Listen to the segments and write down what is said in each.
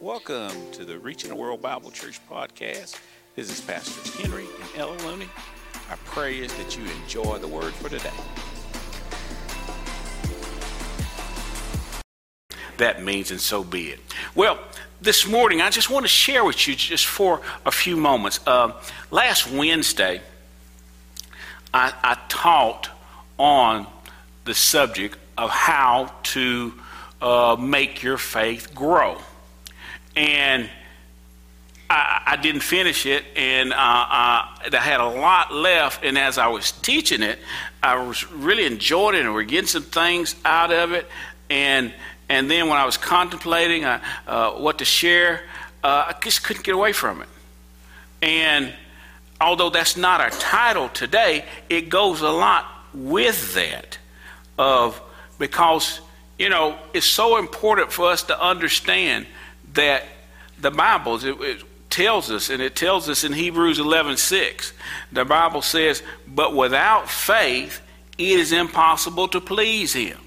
Welcome to the Reaching the World Bible Church podcast. This is Pastors Henry and Ella Looney. Our prayer is that you enjoy the word for today. That means, and so be it. Well, this morning I just want to share with you just for a few moments. Uh, last Wednesday, I, I taught on the subject of how to uh, make your faith grow. And I, I didn't finish it, and uh, I, I had a lot left. And as I was teaching it, I was really enjoying it, and we're getting some things out of it. And and then when I was contemplating uh, uh, what to share, uh, I just couldn't get away from it. And although that's not our title today, it goes a lot with that of because you know it's so important for us to understand that the Bible it, it tells us, and it tells us in Hebrews 11 6, the Bible says, But without faith, it is impossible to please Him.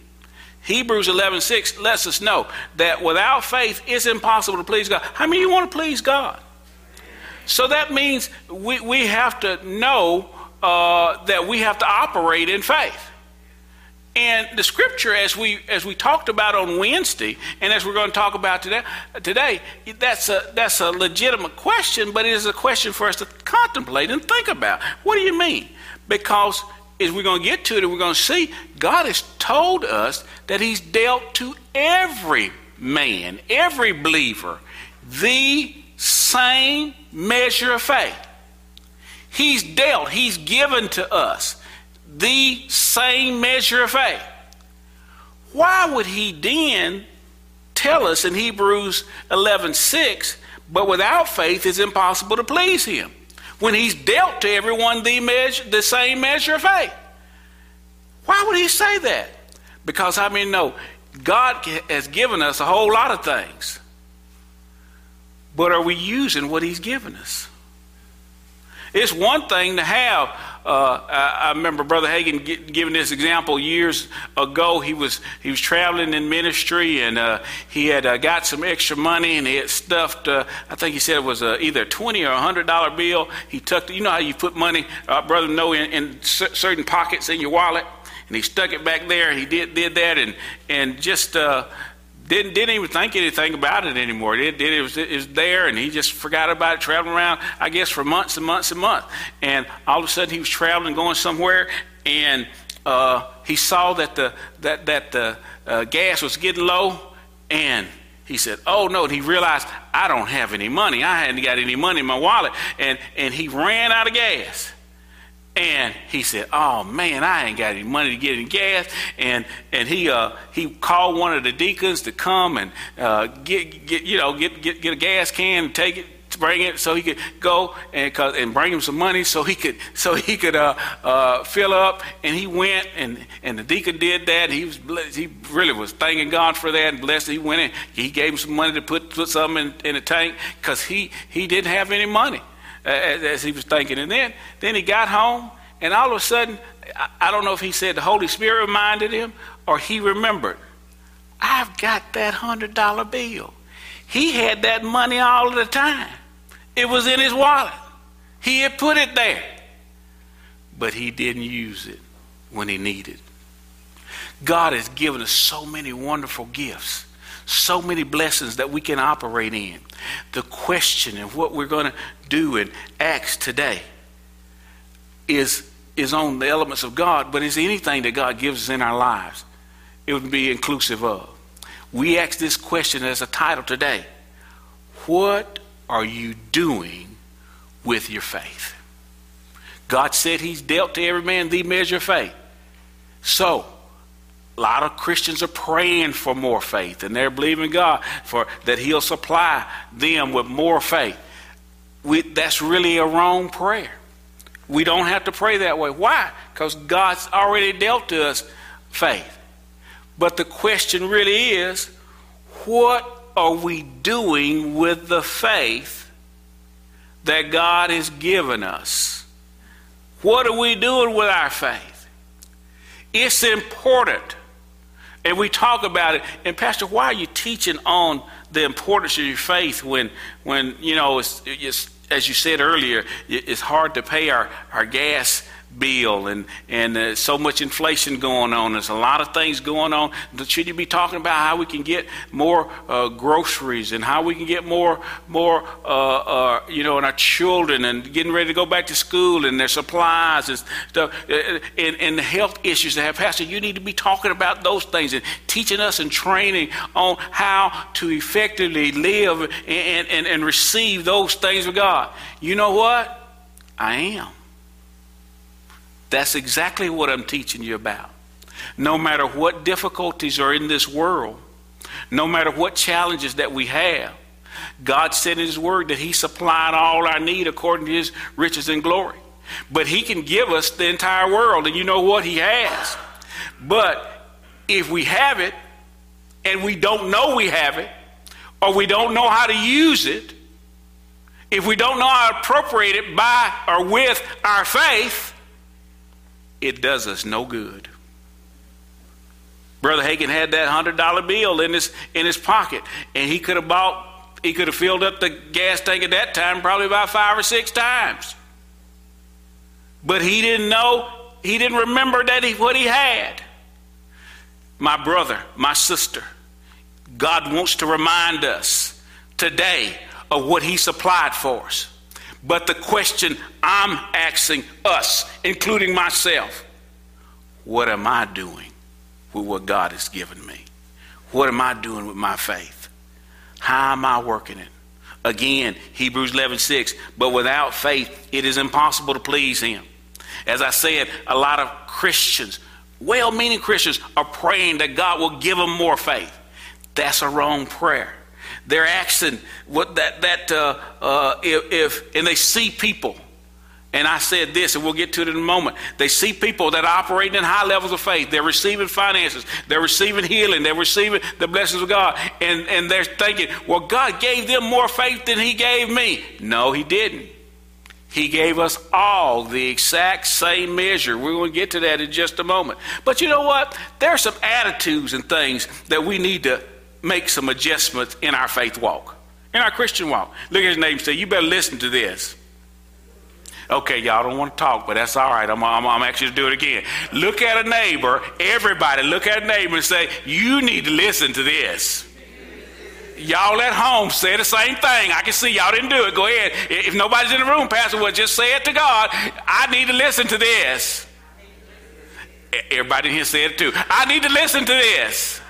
Hebrews 11 6 lets us know that without faith, it's impossible to please God. How many of you want to please God? So that means we, we have to know uh, that we have to operate in faith. And the scripture, as we as we talked about on Wednesday, and as we're going to talk about today, today that's a that's a legitimate question, but it is a question for us to contemplate and think about. What do you mean? Because as we're going to get to it, and we're going to see, God has told us that He's dealt to every man, every believer, the same measure of faith. He's dealt, He's given to us the same measure of faith. Why would he then tell us in Hebrews 11 6, but without faith it's impossible to please him? When he's dealt to everyone the, measure, the same measure of faith. Why would he say that? Because I mean, no, God has given us a whole lot of things. But are we using what he's given us? It's one thing to have I, I, remember Brother Hagin get, giving this example years ago. He was he was traveling in ministry and uh, he had uh, got some extra money and he had stuffed. Uh, I think he said it was either a twenty or a hundred dollar bill. He tucked. You know how you put money, uh, Brother No, in, in c- certain pockets in your wallet, and he stuck it back there. He did did that and and just uh, didn't, didn't even think anything about it anymore. It, it, it, was, it was there, and he just forgot about it, traveling around, I guess, for months and months and months. And all of a sudden, he was traveling, going somewhere, and uh, he saw that the, that, that the uh, gas was getting low, and he said, Oh no, and he realized, I don't have any money. I hadn't got any money in my wallet. And, and he ran out of gas. And he said, "Oh man, I ain't got any money to get any gas." And and he uh, he called one of the deacons to come and uh, get get you know get, get get a gas can and take it bring it so he could go and and bring him some money so he could so he could uh, uh, fill up. And he went and and the deacon did that. He was he really was thanking God for that and blessed. He went in. He gave him some money to put put something in, in the tank because he he didn't have any money as, as, he was thinking. And then, then he got home, and all of a sudden, I, I don't know if he said the Holy Spirit reminded him or he remembered. I've got that hundred dollar bill. He had that money all the time. It was in his wallet. He had put it there. But he didn't use it when he needed. God has given us so many wonderful gifts so many blessings that we can operate in. The question of what we're going to do in Acts today is, is on the elements of God, but is anything that God gives us in our lives, it would be inclusive of. We ask this question as a title today What are you doing with your faith? God said He's dealt to every man the measure of faith. So, a lot of Christians are praying for more faith and they're believing God for that He'll supply them with more faith. We, that's really a wrong prayer. We don't have to pray that way. Why? Because God's already dealt to us faith. But the question really is what are we doing with the faith that God has given us? What are we doing with our faith? It's important And we talk about it. And Pastor, why are you teaching on the importance of your faith when, when you know, it's, it's, as you said earlier, it's hard to pay our, our gas bill and and uh, so much inflation going on. There's a lot of things going on. Should you be talking about how we can get more uh, groceries and how we can get more more uh, uh you know in our children and getting ready to go back to school and their supplies and stuff uh, and, and the health issues they have, Pastor? You need to be talking about those things and teaching us and training on how to effectively live and, and, and receive those things of God. You know what? I am. That's exactly what I'm teaching you about. No matter what difficulties are in this world, no matter what challenges that we have, God said in His Word that He supplied all our need according to His riches and glory. But He can give us the entire world, and you know what? He has. But if we have it and we don't know we have it, or we don't know how to use it, if we don't know how to appropriate it by or with our faith, it does us no good. Brother Hagin had that hundred dollar bill in his in his pocket, and he could have bought he could have filled up the gas tank at that time probably about five or six times. But he didn't know, he didn't remember that he, what he had. My brother, my sister, God wants to remind us today of what he supplied for us. But the question I'm asking us, including myself, what am I doing with what God has given me? What am I doing with my faith? How am I working it? Again, Hebrews 11 6, but without faith, it is impossible to please Him. As I said, a lot of Christians, well meaning Christians, are praying that God will give them more faith. That's a wrong prayer. They're asking what that that uh, uh, if, if and they see people. And I said this, and we'll get to it in a moment. They see people that are operating in high levels of faith. They're receiving finances. They're receiving healing. They're receiving the blessings of God. And, and they're thinking, well, God gave them more faith than He gave me. No, He didn't. He gave us all the exact same measure. We're going to get to that in just a moment. But you know what? There are some attitudes and things that we need to make some adjustments in our faith walk, in our Christian walk. Look at his name say, You better listen to this. Okay, y'all don't want to talk, but that's all right. I'm, I'm, I'm actually to do it again. Look at a neighbor, everybody, look at a neighbor and say, You need to listen to this. Y'all at home say the same thing. I can see y'all didn't do it. Go ahead. If nobody's in the room, Pastor, well, just say it to God. I need to listen to this. Everybody in here said it too. I need to listen to this.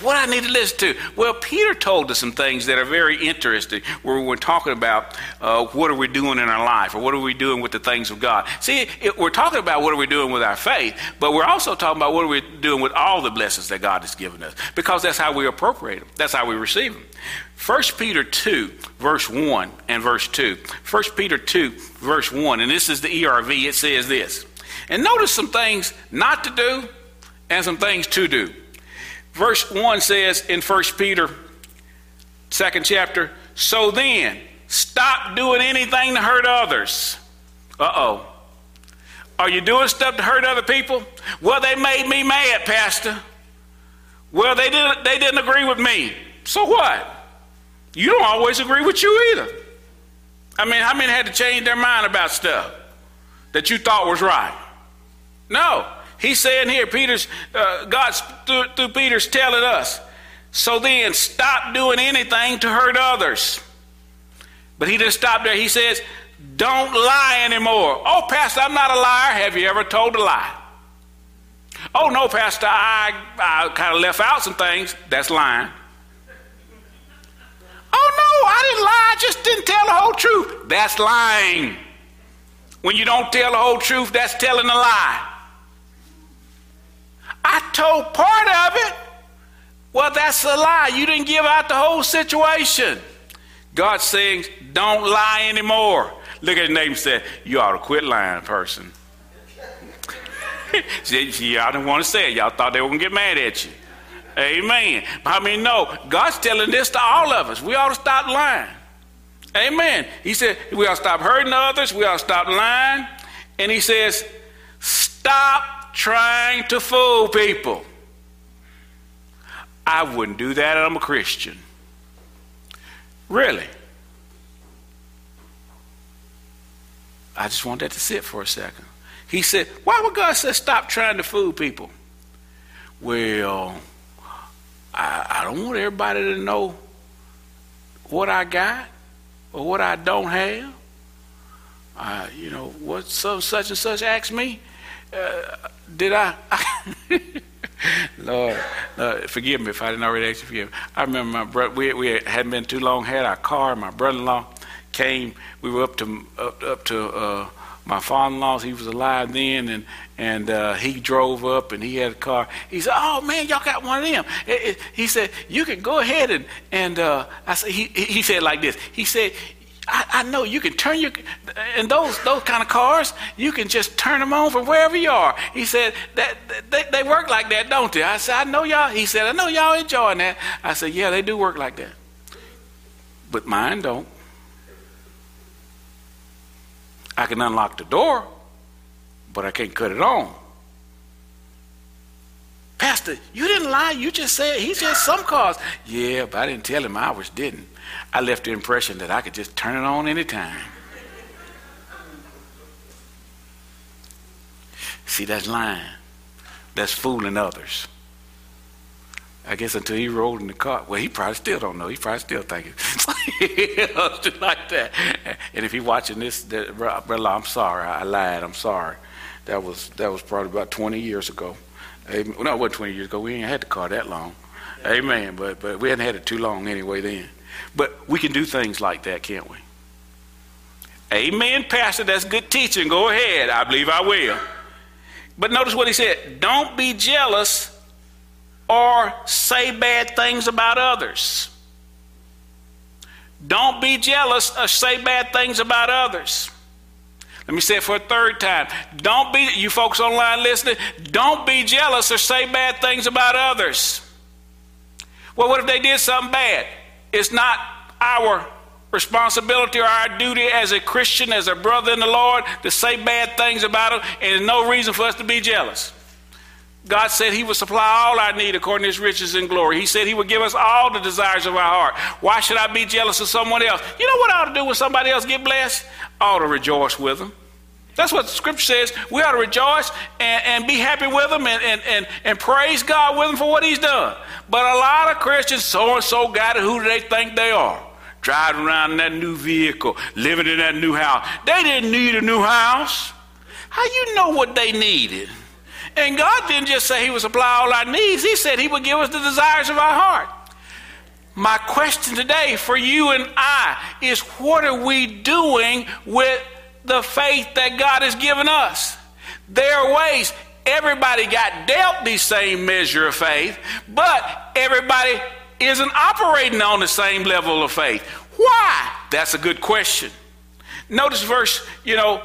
What I need to listen to? Well, Peter told us some things that are very interesting where we're talking about uh, what are we doing in our life or what are we doing with the things of God. See, it, we're talking about what are we doing with our faith, but we're also talking about what are we doing with all the blessings that God has given us because that's how we appropriate them. That's how we receive them. 1 Peter 2, verse 1 and verse 2. 1 Peter 2, verse 1, and this is the ERV. It says this. And notice some things not to do and some things to do. Verse 1 says in 1 Peter, second chapter, so then, stop doing anything to hurt others. Uh oh. Are you doing stuff to hurt other people? Well, they made me mad, Pastor. Well, they didn't, they didn't agree with me. So what? You don't always agree with you either. I mean, how many had to change their mind about stuff that you thought was right? No. He's saying here, Peter's, uh, God through, through Peter's telling us, so then stop doing anything to hurt others. But he didn't stop there. He says, don't lie anymore. Oh, Pastor, I'm not a liar. Have you ever told a lie? Oh, no, Pastor, I, I kind of left out some things. That's lying. Oh, no, I didn't lie. I just didn't tell the whole truth. That's lying. When you don't tell the whole truth, that's telling a lie. I told part of it. Well, that's a lie. You didn't give out the whole situation. God's saying, don't lie anymore. Look at his name and say, You ought to quit lying, person. y'all didn't want to say it. Y'all thought they were going to get mad at you. Amen. I mean, no, God's telling this to all of us. We ought to stop lying. Amen. He said, We ought to stop hurting others. We ought to stop lying. And he says, Stop trying to fool people. I wouldn't do that. I'm a Christian. Really? I just want that to sit for a second. He said, Why would God say stop trying to fool people? Well, I, I don't want everybody to know what I got or what I don't have. Uh, you know, what some such and such asked me, uh, did I? Lord, Lord, forgive me if I didn't already ask you forgive. I remember my brother, we, we hadn't been too long, had our car, my brother-in-law came, we were up to, up, up to uh, my father-in-law's, he was alive then, and, and uh, he drove up and he had a car. He said, "Oh man, y'all got one of them." He said, "You can go ahead and and uh, I said he he said like this. He said, I, I, know you can turn your and those those kind of cars you can just turn them on from wherever you are. He said that they, they work like that don't they? I said i know y'all he said i know y'all enjoying that. I said yeah they do work like that. But mine don't. I can unlock the door but i can't cut it on. Pastor you didn't lie. You just said he said some cars. Yeah but i didn't tell him ours didn't I left the impression that I could just turn it on anytime. See, that's lying. That's fooling others. I guess until he rolled in the car. Well, he probably still don't know. He probably still thinking like that. And if he watching this, that, brother, I'm sorry. I lied. I'm sorry. That was that was probably about 20 years ago. Amen. No, it wasn't 20 years ago. We ain't had the car that long. Amen. But but we hadn't had it too long anyway then. But we can do things like that, can't we? Amen, Pastor. That's good teaching. Go ahead. I believe I will. But notice what he said don't be jealous or say bad things about others. Don't be jealous or say bad things about others. Let me say it for a third time. Don't be, you folks online listening, don't be jealous or say bad things about others. Well, what if they did something bad? It's not our responsibility or our duty as a Christian, as a brother in the Lord, to say bad things about them, and there's no reason for us to be jealous. God said He would supply all our need according to His riches and glory. He said He would give us all the desires of our heart. Why should I be jealous of someone else? You know what I ought to do when somebody else get blessed? I ought to rejoice with them. That's what the scripture says. We ought to rejoice and, and be happy with them and, and, and, and praise God with them for what He's done. But a lot of Christians, so and so got it, who do they think they are? Driving around in that new vehicle, living in that new house. They didn't need a new house. How you know what they needed? And God didn't just say He would supply all our needs, He said He would give us the desires of our heart. My question today for you and I is what are we doing with the faith that God has given us. There are ways everybody got dealt the same measure of faith, but everybody isn't operating on the same level of faith. Why? That's a good question. Notice verse, you know,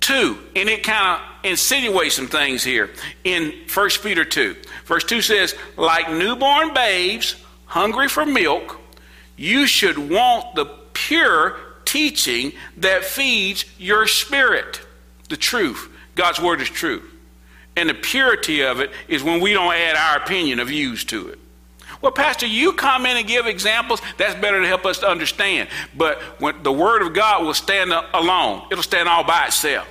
2, and it kind of insinuates some things here in 1 Peter 2. Verse 2 says, Like newborn babes hungry for milk, you should want the pure teaching that feeds your spirit. The truth. God's word is true. And the purity of it is when we don't add our opinion of views to it. Well, Pastor, you come in and give examples. That's better to help us to understand. But when the Word of God will stand alone, it'll stand all by itself.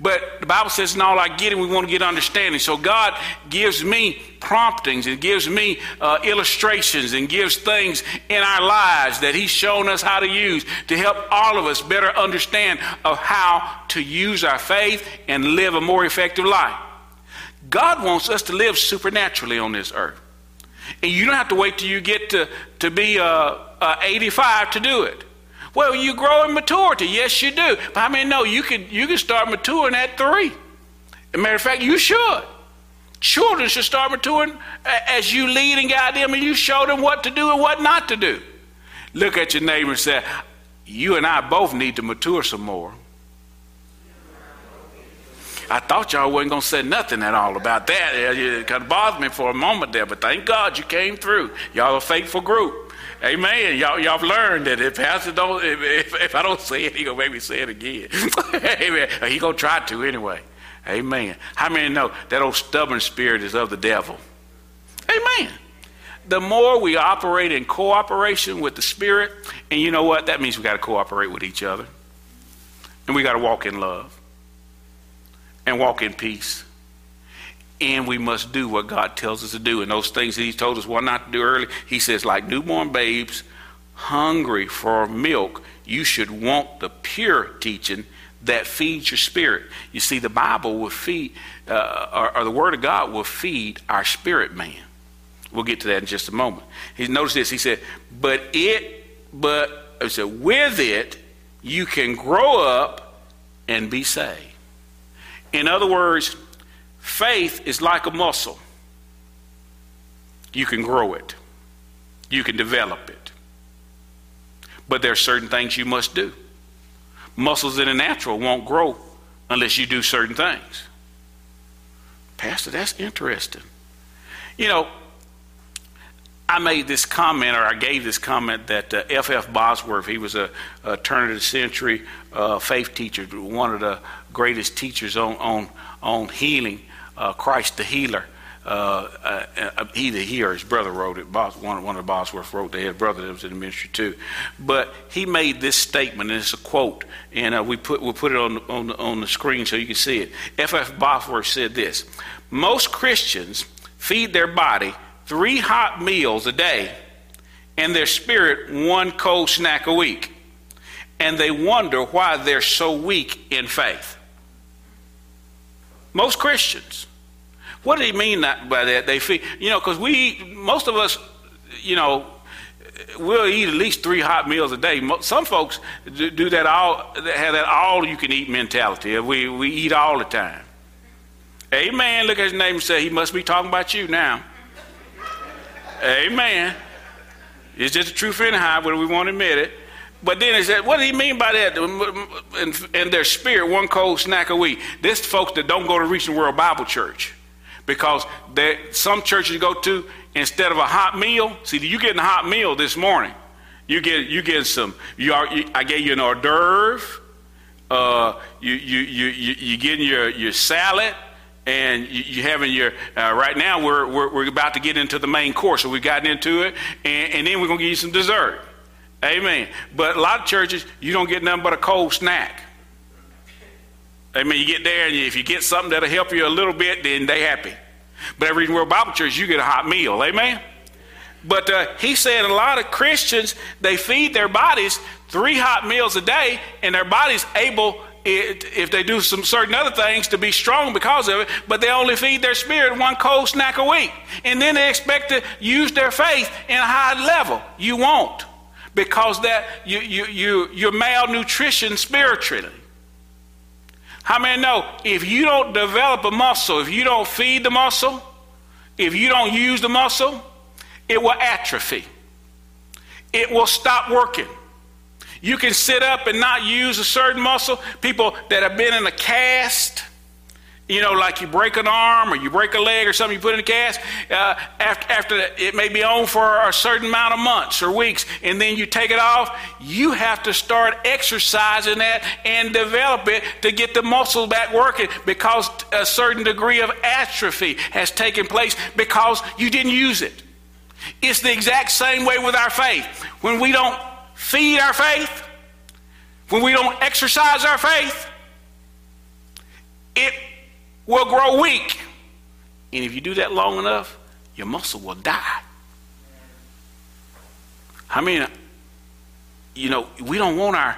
But the Bible says, in all I get, it, we want to get understanding. So God gives me promptings and gives me uh, illustrations and gives things in our lives that He's shown us how to use to help all of us better understand of how to use our faith and live a more effective life. God wants us to live supernaturally on this earth. And you don't have to wait till you get to, to be uh, uh, 85 to do it. Well, you grow in maturity. Yes, you do. But I mean, no, you can you can start maturing at three. As a matter of fact, you should. Children should start maturing as you lead and guide them and you show them what to do and what not to do. Look at your neighbor and say, You and I both need to mature some more. I thought y'all wasn't going to say nothing at all about that. It kind of bothered me for a moment there, but thank God you came through. Y'all a faithful group. Amen. Y'all, y'all learned that if Pastor don't, if, if, if I don't say it, he gonna make me say it again. Amen. Uh, he gonna try to anyway. Amen. How many know that old stubborn spirit is of the devil? Amen. the more we operate in cooperation with the Spirit, and you know what? That means we got to cooperate with each other. And we got to walk in love and walk in peace. And we must do what God tells us to do. And those things that He told us what not to do early, He says, like newborn babes, hungry for milk, you should want the pure teaching that feeds your spirit. You see, the Bible will feed, uh, or, or, the Word of God will feed our spirit man. We'll get to that in just a moment. He noticed this. He said, "But it, but he said, with it, you can grow up and be saved." In other words, faith is like a muscle. You can grow it. You can develop it. But there are certain things you must do. Muscles in the natural won't grow unless you do certain things. Pastor, that's interesting. You know, I made this comment, or I gave this comment that F.F. Uh, F. Bosworth, he was a, a turn of the century uh, faith teacher, one of the greatest teachers on, on, on healing, uh, Christ the healer. Uh, uh, uh, he or his brother wrote it. One, one of the Bosworth wrote. They had brother that was in the ministry too. But he made this statement, and it's a quote, and uh, we put we'll put it on on the, on the screen so you can see it. F. F. Bosworth said this: Most Christians feed their body three hot meals a day, and their spirit one cold snack a week, and they wonder why they're so weak in faith. Most Christians what do he mean that, by that? They feel, you know, because we, most of us, you know, we'll eat at least three hot meals a day. Some folks do that all, have that all you can eat mentality. We, we eat all the time. Amen. Look at his name and say, he must be talking about you now. Amen. It's just the truth anyhow, whether we want to admit it. But then he said, what do he mean by that? In, in their spirit, one cold snack a week. This folks that don't go to Reaching World Bible Church because some churches you go to, instead of a hot meal, see, you getting a hot meal this morning. You get you get some. You are. You, I gave you an hors d'oeuvre. Uh, you you you you getting your your salad, and you, you having your. Uh, right now, we're, we're we're about to get into the main course, so we've gotten into it, and, and then we're gonna give you some dessert. Amen. But a lot of churches, you don't get nothing but a cold snack. Amen. You get there, and if you get something that'll help you a little bit, then they happy. But every World Bible Church, you get a hot meal. Amen. But uh, he said a lot of Christians they feed their bodies three hot meals a day, and their body's able, if they do some certain other things, to be strong because of it. But they only feed their spirit one cold snack a week, and then they expect to use their faith in a high level. You won't, because that you you you you're malnutrition spiritually. How many know if you don't develop a muscle, if you don't feed the muscle, if you don't use the muscle, it will atrophy. It will stop working. You can sit up and not use a certain muscle. People that have been in a cast, you know, like you break an arm or you break a leg or something, you put in a cast. Uh, after, after it may be on for a certain amount of months or weeks, and then you take it off. You have to start exercising that and develop it to get the muscle back working because a certain degree of atrophy has taken place because you didn't use it. It's the exact same way with our faith. When we don't feed our faith, when we don't exercise our faith, it will grow weak. And if you do that long enough, your muscle will die. I mean, you know, we don't want our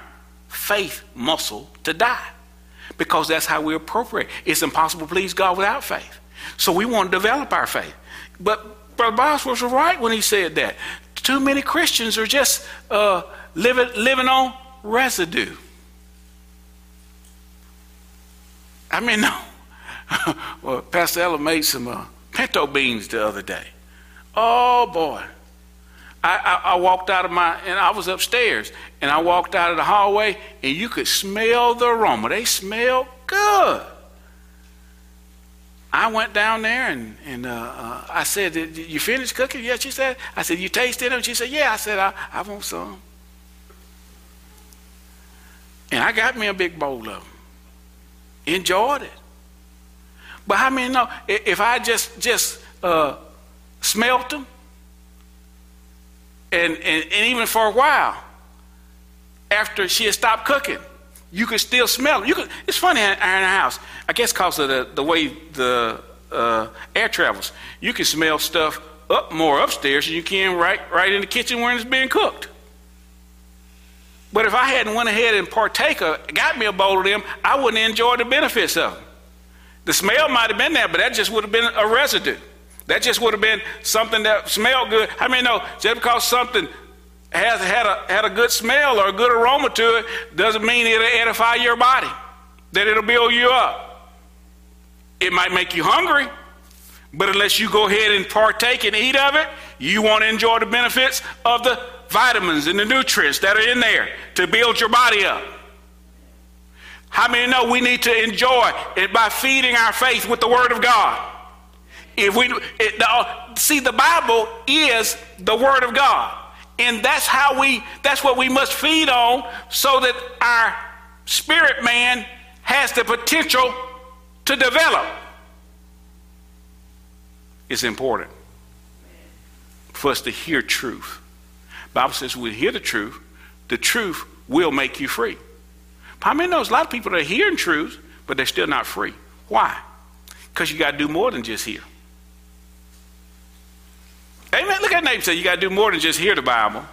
faith muscle to die because that's how we appropriate. It's impossible to please God without faith. So we want to develop our faith. But Brother Bosworth was right when he said that. Too many Christians are just uh, living, living on residue. I mean, no. well, Pastor Ella made some uh, pinto beans the other day. Oh boy. I, I, I, walked out of my, and I was upstairs, and I walked out of the hallway, and you could smell the aroma. They smell good. I went down there, and, and uh, uh, I said, Did you finish cooking? Yeah, she said. I said, You tasted them? She said, Yeah. I said, I, I want some. And I got me a big bowl of them. Enjoyed it. But how many know if I just just uh, smelt them, And, and, and even for a while, after she had stopped cooking, you could still smell them. You could, it's funny in our house, I guess because of the, the way the uh, air travels, you can smell stuff up more upstairs than you can right, right in the kitchen when it's being cooked. But if I hadn't went ahead and partaker, got me a bowl of them, I wouldn't enjoy the benefits of them. The smell might have been there, but that just would have been a residue. That just would have been something that smelled good. I mean, no, just because something has had a, had a good smell or a good aroma to it doesn't mean it'll edify your body, that it'll build you up. It might make you hungry, but unless you go ahead and partake and eat of it, you won't enjoy the benefits of the vitamins and the nutrients that are in there to build your body up. How many know we need to enjoy it by feeding our faith with the Word of God? If we it, uh, see, the Bible is the Word of God, and that's how we. That's what we must feed on, so that our spirit man has the potential to develop. It's important for us to hear truth. Bible says we hear the truth, the truth will make you free. How many knows a lot of people are hearing truth, but they're still not free? Why? Because you got to do more than just hear. Amen. Look at neighbor say you got to do more than just hear the Bible.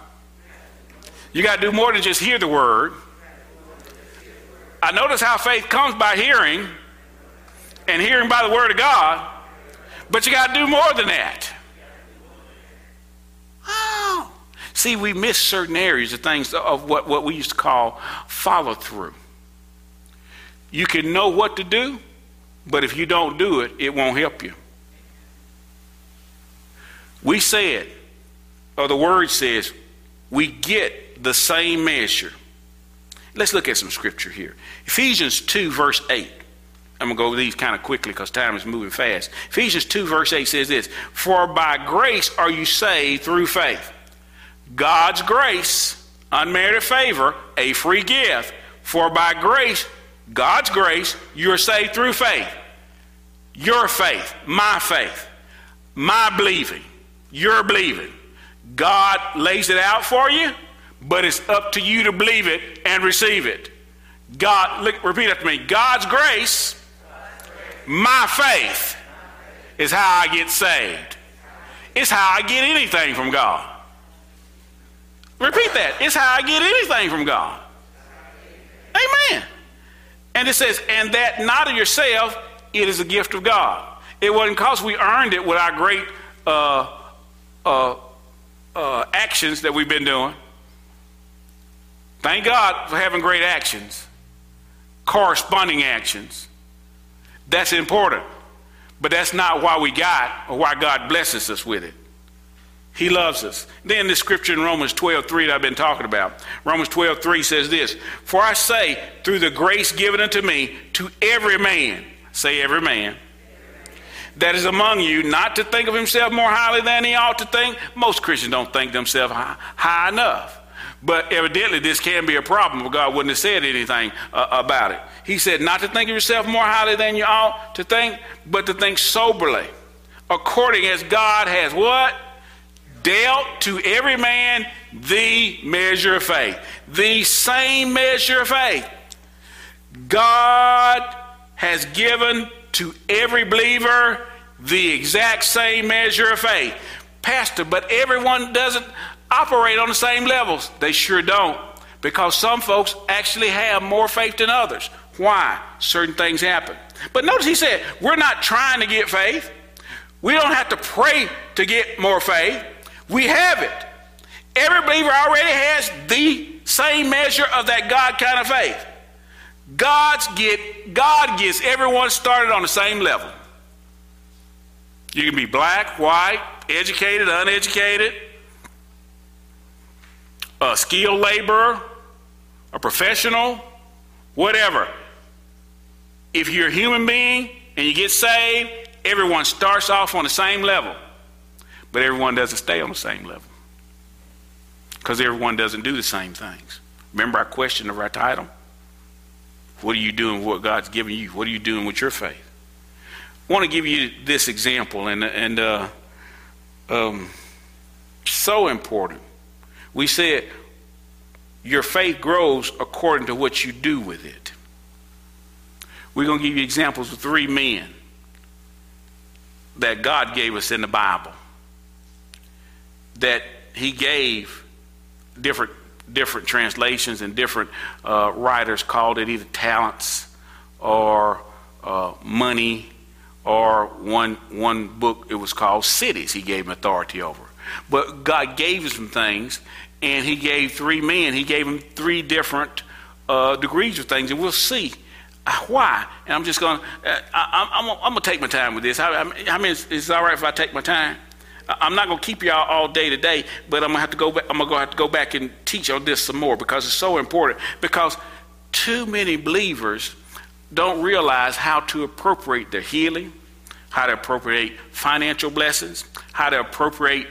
You got to do more than just hear the word. I notice how faith comes by hearing and hearing by the word of God, but you got to do more than that. Oh. See, we miss certain areas of things of what, what we used to call follow through. You can know what to do, but if you don't do it, it won't help you. We said, or the word says, we get the same measure. Let's look at some scripture here. Ephesians 2, verse 8. I'm going to go over these kind of quickly because time is moving fast. Ephesians 2, verse 8 says this For by grace are you saved through faith. God's grace, unmerited favor, a free gift. For by grace, God's grace, you're saved through faith. Your faith, my faith, my believing, your believing. God lays it out for you, but it's up to you to believe it and receive it. God, look, repeat after me. God's grace, God's grace. my faith, is how I get saved. It's how I get anything from God. Repeat that. It's how I get anything from God. Amen. And it says, and that not of yourself, it is a gift of God. It wasn't because we earned it with our great uh, uh, uh, actions that we've been doing. Thank God for having great actions, corresponding actions. That's important. But that's not why we got or why God blesses us with it. He loves us. Then the scripture in Romans 12, 3 that I've been talking about. Romans 12, 3 says this For I say, through the grace given unto me, to every man, say every man, that is among you, not to think of himself more highly than he ought to think. Most Christians don't think themselves high, high enough. But evidently, this can be a problem, God wouldn't have said anything uh, about it. He said, Not to think of yourself more highly than you ought to think, but to think soberly, according as God has what? Dealt to every man the measure of faith. The same measure of faith. God has given to every believer the exact same measure of faith. Pastor, but everyone doesn't operate on the same levels. They sure don't. Because some folks actually have more faith than others. Why? Certain things happen. But notice he said, we're not trying to get faith. We don't have to pray to get more faith. We have it. Every believer already has the same measure of that God kind of faith. God's get, God gets everyone started on the same level. You can be black, white, educated, uneducated, a skilled laborer, a professional, whatever. If you're a human being and you get saved, everyone starts off on the same level. But everyone doesn't stay on the same level because everyone doesn't do the same things. Remember our question of our title? What are you doing with what God's given you? What are you doing with your faith? I want to give you this example, and, and uh, um, so important. We said your faith grows according to what you do with it. We're going to give you examples of three men that God gave us in the Bible that He gave different different translations and different uh, writers called it either talents or uh, money or one one book it was called cities he gave him authority over. But god gave him some things and he gave three men he gave him three different uh, degrees of things and we'll see why. And i'm just to uh, I'm, I'm, going to take my time with this. I, I mean it's all right if i take my time I'm not going to keep y'all all day today, but I'm going to have to go back, I'm going to have to go back and teach on this some more because it's so important. Because too many believers don't realize how to appropriate their healing, how to appropriate financial blessings, how to appropriate,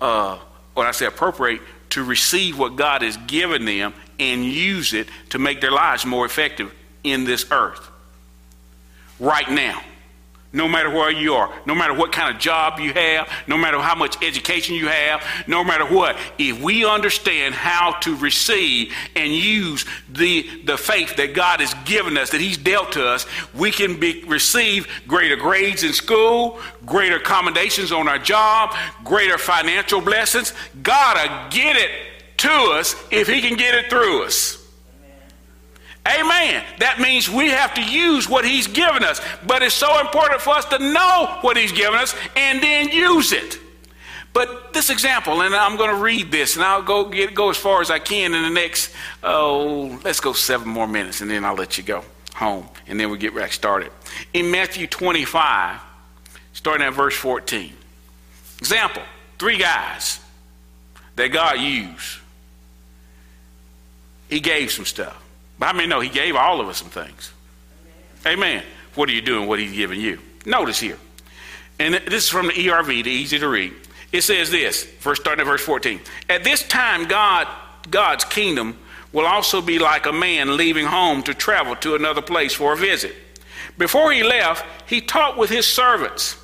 uh, when I say appropriate, to receive what God has given them and use it to make their lives more effective in this earth right now no matter where you are, no matter what kind of job you have, no matter how much education you have, no matter what, if we understand how to receive and use the, the faith that God has given us, that He's dealt to us, we can be, receive greater grades in school, greater accommodations on our job, greater financial blessings. God will get it to us if He can get it through us. Amen. That means we have to use what He's given us. But it's so important for us to know what He's given us and then use it. But this example, and I'm going to read this, and I'll go get go as far as I can in the next, oh, let's go seven more minutes, and then I'll let you go home, and then we'll get back started. In Matthew 25, starting at verse 14. Example: three guys that God used. He gave some stuff. But I mean, no, he gave all of us some things. Amen. What are you doing? What he's giving you? Notice here. And this is from the ERV, the easy to read. It says this, verse starting at verse 14. At this time, God, God's kingdom will also be like a man leaving home to travel to another place for a visit. Before he left, he talked with his servants.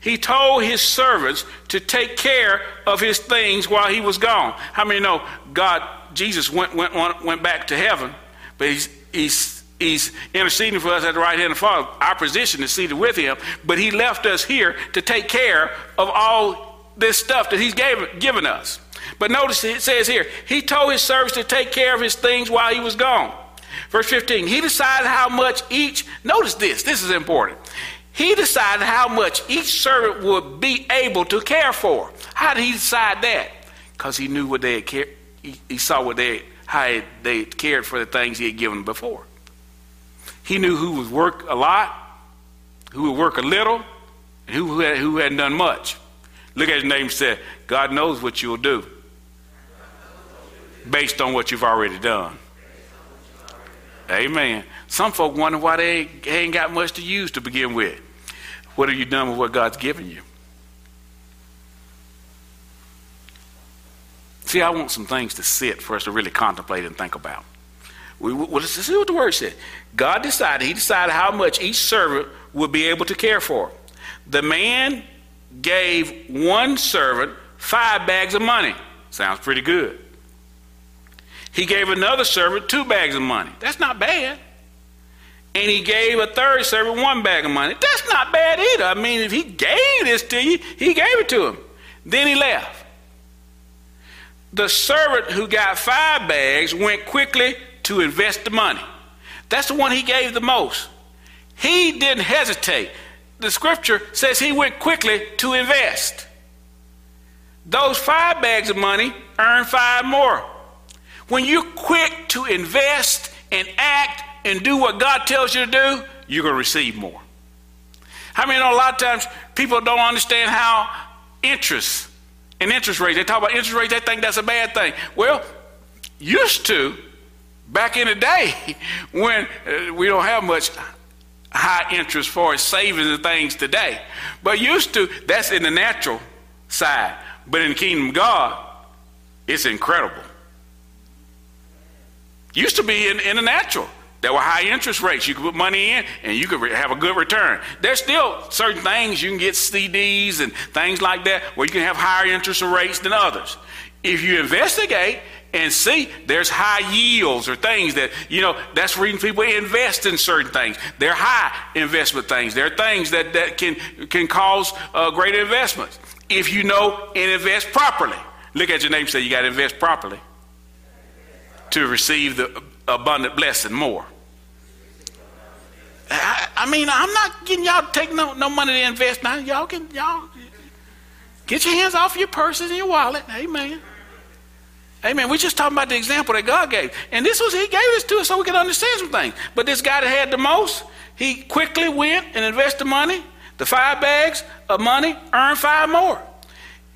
He told his servants to take care of his things while he was gone. How many know God, Jesus went, went, went back to heaven but he's, he's, he's interceding for us at the right hand of the Father. Our position is seated with him, but he left us here to take care of all this stuff that he's gave, given us. But notice it says here, he told his servants to take care of his things while he was gone. Verse 15, he decided how much each, notice this, this is important. He decided how much each servant would be able to care for. How did he decide that? Because he knew what they had cared, he, he saw what they how they cared for the things he had given them before. He knew who would work a lot, who would work a little, and who, had, who hadn't done much. Look at his name and say, God knows what you'll do based on what you've already done. Amen. Some folk wonder why they ain't got much to use to begin with. What have you done with what God's given you? See, I want some things to sit for us to really contemplate and think about. We, let's see what the word said. God decided, He decided how much each servant would be able to care for. The man gave one servant five bags of money. Sounds pretty good. He gave another servant two bags of money. That's not bad. And he gave a third servant one bag of money. That's not bad either. I mean, if he gave this to you, he gave it to him. Then he left. The servant who got five bags went quickly to invest the money. That's the one he gave the most. He didn't hesitate. The scripture says he went quickly to invest. Those five bags of money earn five more. When you're quick to invest and act and do what God tells you to do, you're going to receive more. I mean, a lot of times people don't understand how interest and interest rates. They talk about interest rates, they think that's a bad thing. Well, used to, back in the day, when uh, we don't have much high interest for savings and things today. But used to, that's in the natural side. But in the kingdom of God, it's incredible. Used to be in, in the natural. There were high interest rates. You could put money in and you could re- have a good return. There's still certain things you can get CDs and things like that where you can have higher interest rates than others. If you investigate and see there's high yields or things that, you know, that's reason people invest in certain things. They're high investment things. They're things that, that can, can cause uh, investments. If you know and invest properly. Look at your name say you got to invest properly to receive the abundant blessing more. I, I, mean, I'm not getting y'all to take no, no money to invest now. Y'all can, y'all, get your hands off your purses and your wallet. Amen. Amen. We're just talking about the example that God gave. And this was, He gave this to us so we could understand some things. But this guy that had the most, he quickly went and invested the money, the five bags of money, earned five more.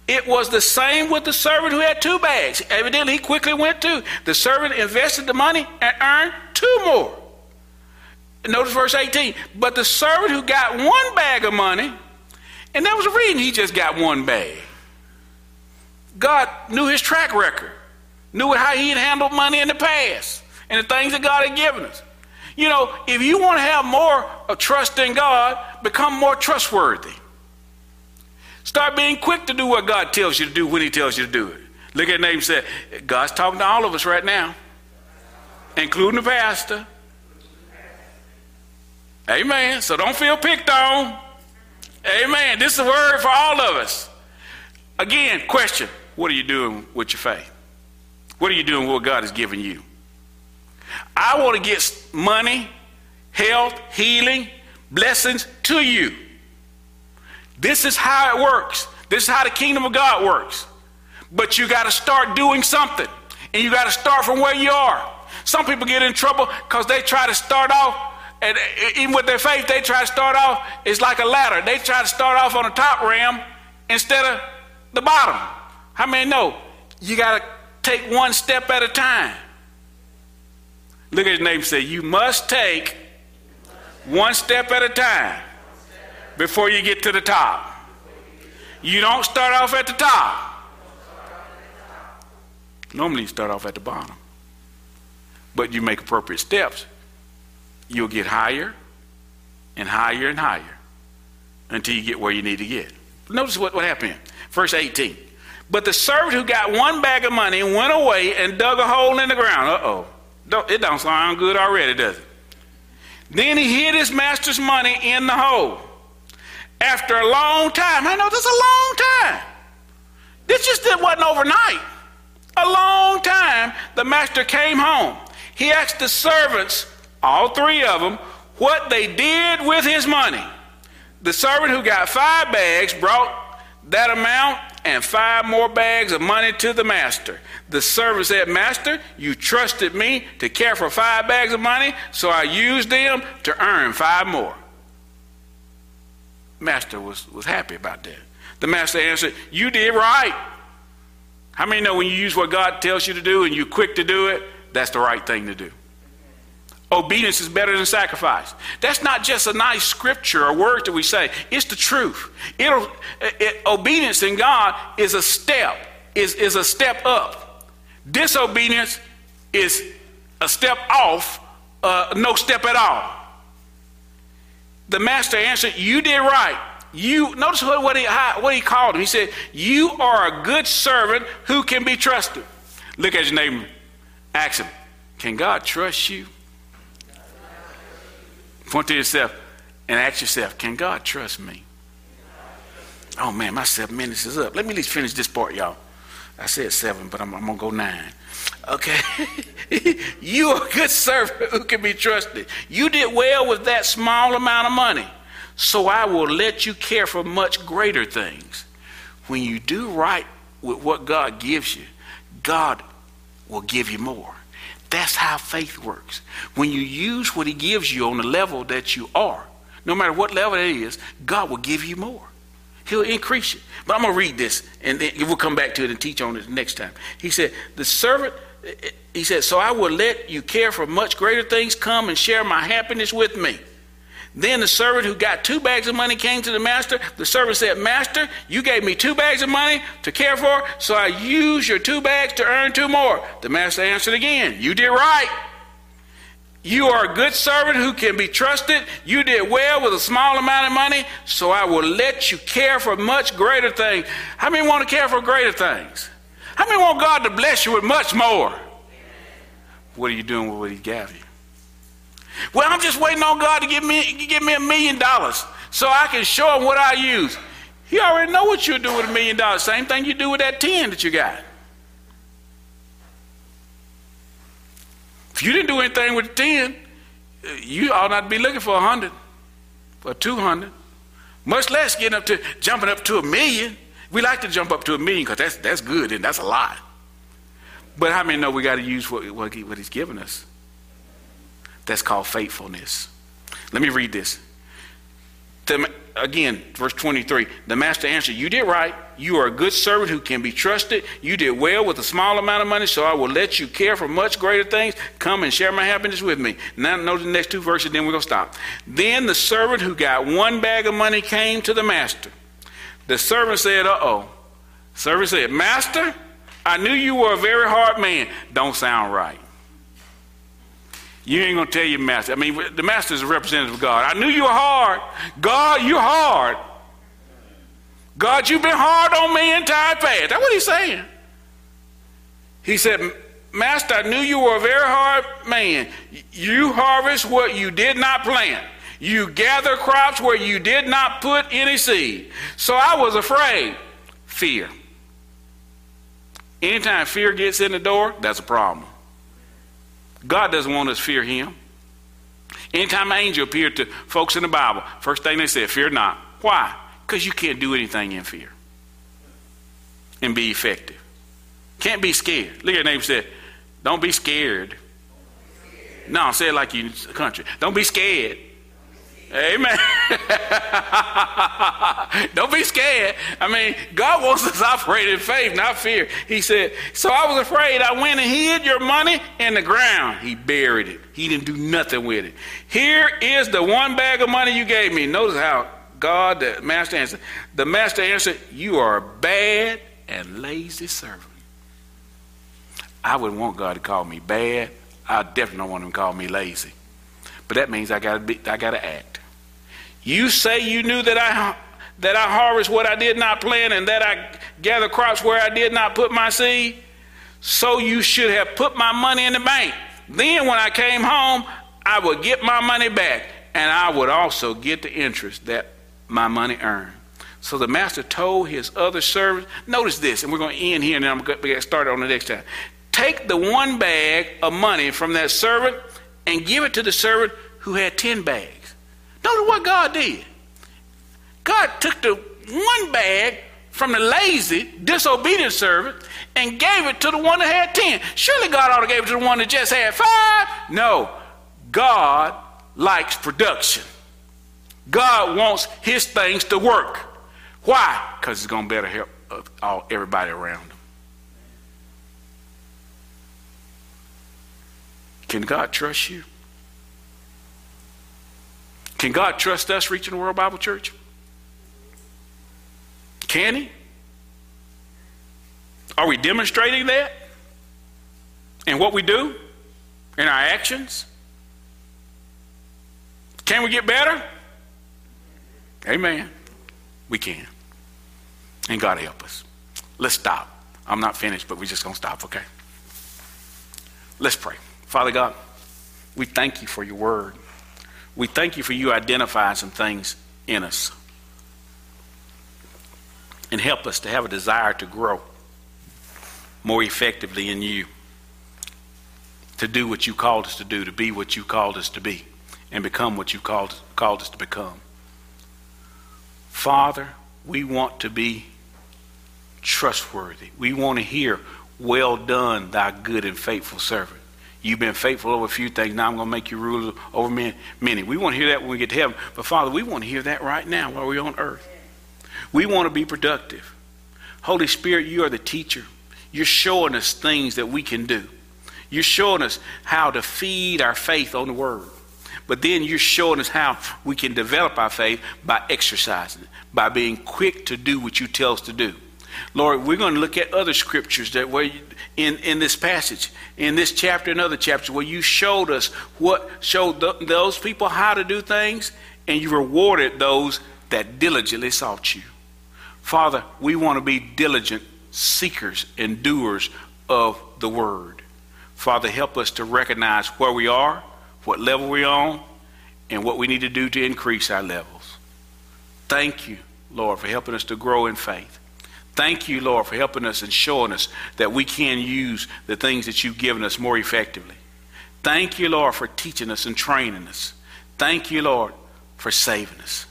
It was the same with the servant who had two bags. Evidently, he quickly went to. The servant invested the money and earned two more. Notice verse 18. But the servant who got one bag of money, and that was the reason he just got one bag. God knew his track record, knew how he had handled money in the past, and the things that God had given us. You know, if you want to have more of trust in God, become more trustworthy. Start being quick to do what God tells you to do when He tells you to do it. Look at name say, God's talking to all of us right now, including the pastor. Amen. So don't feel picked on. Amen. This is a word for all of us. Again, question What are you doing with your faith? What are you doing with what God has given you? I want to get money, health, healing, blessings to you. This is how it works. This is how the kingdom of God works. But you got to start doing something. And you got to start from where you are. Some people get in trouble because they try to start off, and even with their faith, they try to start off, it's like a ladder. They try to start off on the top rim instead of the bottom. How many know? You got to take one step at a time. Look at his name say, You must take one step at a time before you get to the top. You don't start off at the top. Normally, you start off at the bottom. But you make appropriate steps. You'll get higher and higher and higher until you get where you need to get. Notice what, what happened. Verse 18. But the servant who got one bag of money went away and dug a hole in the ground. Uh oh. It don't sound good already, does it? Then he hid his master's money in the hole. After a long time, I know this is a long time. This just wasn't overnight. A long time, the master came home. He asked the servants, all three of them, what they did with his money. The servant who got five bags brought that amount and five more bags of money to the master. The servant said, Master, you trusted me to care for five bags of money, so I used them to earn five more master was, was happy about that. The master answered, You did right. How many know when you use what God tells you to do and you're quick to do it, that's the right thing to do? Obedience is better than sacrifice. That's not just a nice scripture or word that we say. It's the truth. It'll, it, obedience in God is a step, is, is a step up. Disobedience is a step off, uh, no step at all. The master answered, You did right. You notice what he what he called him. He said, You are a good servant who can be trusted. Look at your neighbor. Ask him, Can God trust you? Point to yourself and ask yourself, Can God trust me? Oh man, my seven minutes is up. Let me at least finish this part, y'all. I said seven, but I'm, I'm gonna go nine. Okay. you are a good servant who can be trusted. You did well with that small amount of money. So I will let you care for much greater things. When you do right with what God gives you, God will give you more. That's how faith works. When you use what He gives you on the level that you are, no matter what level it is, God will give you more. He'll increase you. But I'm going to read this, and then we'll come back to it and teach on it next time. He said, The servant he said, So I will let you care for much greater things. Come and share my happiness with me. Then the servant who got two bags of money came to the master. The servant said, Master, you gave me two bags of money to care for, so I used your two bags to earn two more. The master answered again, You did right. You are a good servant who can be trusted. You did well with a small amount of money, so I will let you care for much greater things. How many want to care for greater things? How many want God to bless you with much more? What are you doing with what He gave you? Well, I'm just waiting on God to give me give me a million dollars so I can show Him what I use. He already know what you'll do with a million dollars. Same thing you do with that ten that you got. If you didn't do anything with the ten, you ought not be looking for a hundred or two hundred, much less getting up to jumping up to a million. We like to jump up to a million because that's that's good and that's a lot. But how many know we got to use what, what, he, what He's given us? That's called faithfulness. Let me read this. The, again, verse 23. The master answered, You did right. You are a good servant who can be trusted. You did well with a small amount of money, so I will let you care for much greater things. Come and share my happiness with me. Now, notice the next two verses, then we're going to stop. Then the servant who got one bag of money came to the master. The servant said, Uh oh. Servant said, Master, I knew you were a very hard man. Don't sound right. You ain't going to tell your master. I mean, the master is a representative of God. I knew you were hard. God, you're hard. God, you've been hard on me time past. That's what he's saying. He said, Master, I knew you were a very hard man. You harvest what you did not plant. You gather crops where you did not put any seed. So I was afraid. Fear. Anytime fear gets in the door, that's a problem. God doesn't want us to fear him. Anytime an angel appeared to folks in the Bible, first thing they said, fear not. Why? Because you can't do anything in fear and be effective. Can't be scared. Look at your neighbor said, don't be scared. No, say it like you country. Don't be scared. Amen. Don't be scared. I mean, God wants us to operate in faith, not fear. He said, So I was afraid. I went and hid your money in the ground. He buried it. He didn't do nothing with it. Here is the one bag of money you gave me. Notice how God, the master answered. The master answered, You are a bad and lazy servant. I wouldn't want God to call me bad. I definitely don't want him to call me lazy. But that means I gotta be I gotta act. You say you knew that I that I harvest what I did not plant and that I gather crops where I did not put my seed. So you should have put my money in the bank. Then when I came home, I would get my money back and I would also get the interest that my money earned. So the master told his other servants, notice this, and we're going to end here and then I'm going to get started on the next time. Take the one bag of money from that servant and give it to the servant who had 10 bags. Notice what God did. God took the one bag from the lazy, disobedient servant and gave it to the one that had 10. Surely God ought to give it to the one that just had five. No, God likes production. God wants his things to work. Why? Because it's going to better help uh, all, everybody around him. Can God trust you? Can God trust us reaching the World Bible Church? Can He? Are we demonstrating that in what we do, in our actions? Can we get better? Amen. We can. And God help us. Let's stop. I'm not finished, but we're just going to stop, okay? Let's pray. Father God, we thank you for your word. We thank you for you identifying some things in us and help us to have a desire to grow more effectively in you, to do what you called us to do, to be what you called us to be, and become what you called, called us to become. Father, we want to be trustworthy. We want to hear, Well done, thy good and faithful servant. You've been faithful over a few things. Now I'm going to make you ruler over many. We want to hear that when we get to heaven. But Father, we want to hear that right now while we're on earth. We want to be productive. Holy Spirit, you are the teacher. You're showing us things that we can do. You're showing us how to feed our faith on the Word. But then you're showing us how we can develop our faith by exercising it, by being quick to do what you tell us to do. Lord, we're going to look at other scriptures that were in, in this passage, in this chapter and other chapters, where you showed us what showed those people how to do things, and you rewarded those that diligently sought you. Father, we want to be diligent seekers and doers of the word. Father, help us to recognize where we are, what level we're on, and what we need to do to increase our levels. Thank you, Lord, for helping us to grow in faith. Thank you, Lord, for helping us and showing us that we can use the things that you've given us more effectively. Thank you, Lord, for teaching us and training us. Thank you, Lord, for saving us.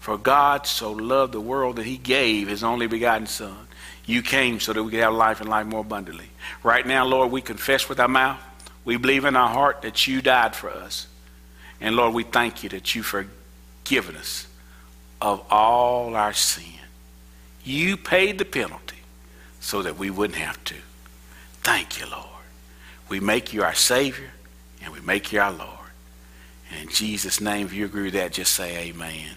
For God so loved the world that he gave his only begotten Son. You came so that we could have life and life more abundantly. Right now, Lord, we confess with our mouth. We believe in our heart that you died for us. And Lord, we thank you that you've forgiven us of all our sin. You paid the penalty so that we wouldn't have to. Thank you, Lord. We make you our Savior and we make you our Lord. And in Jesus' name, if you agree with that, just say amen.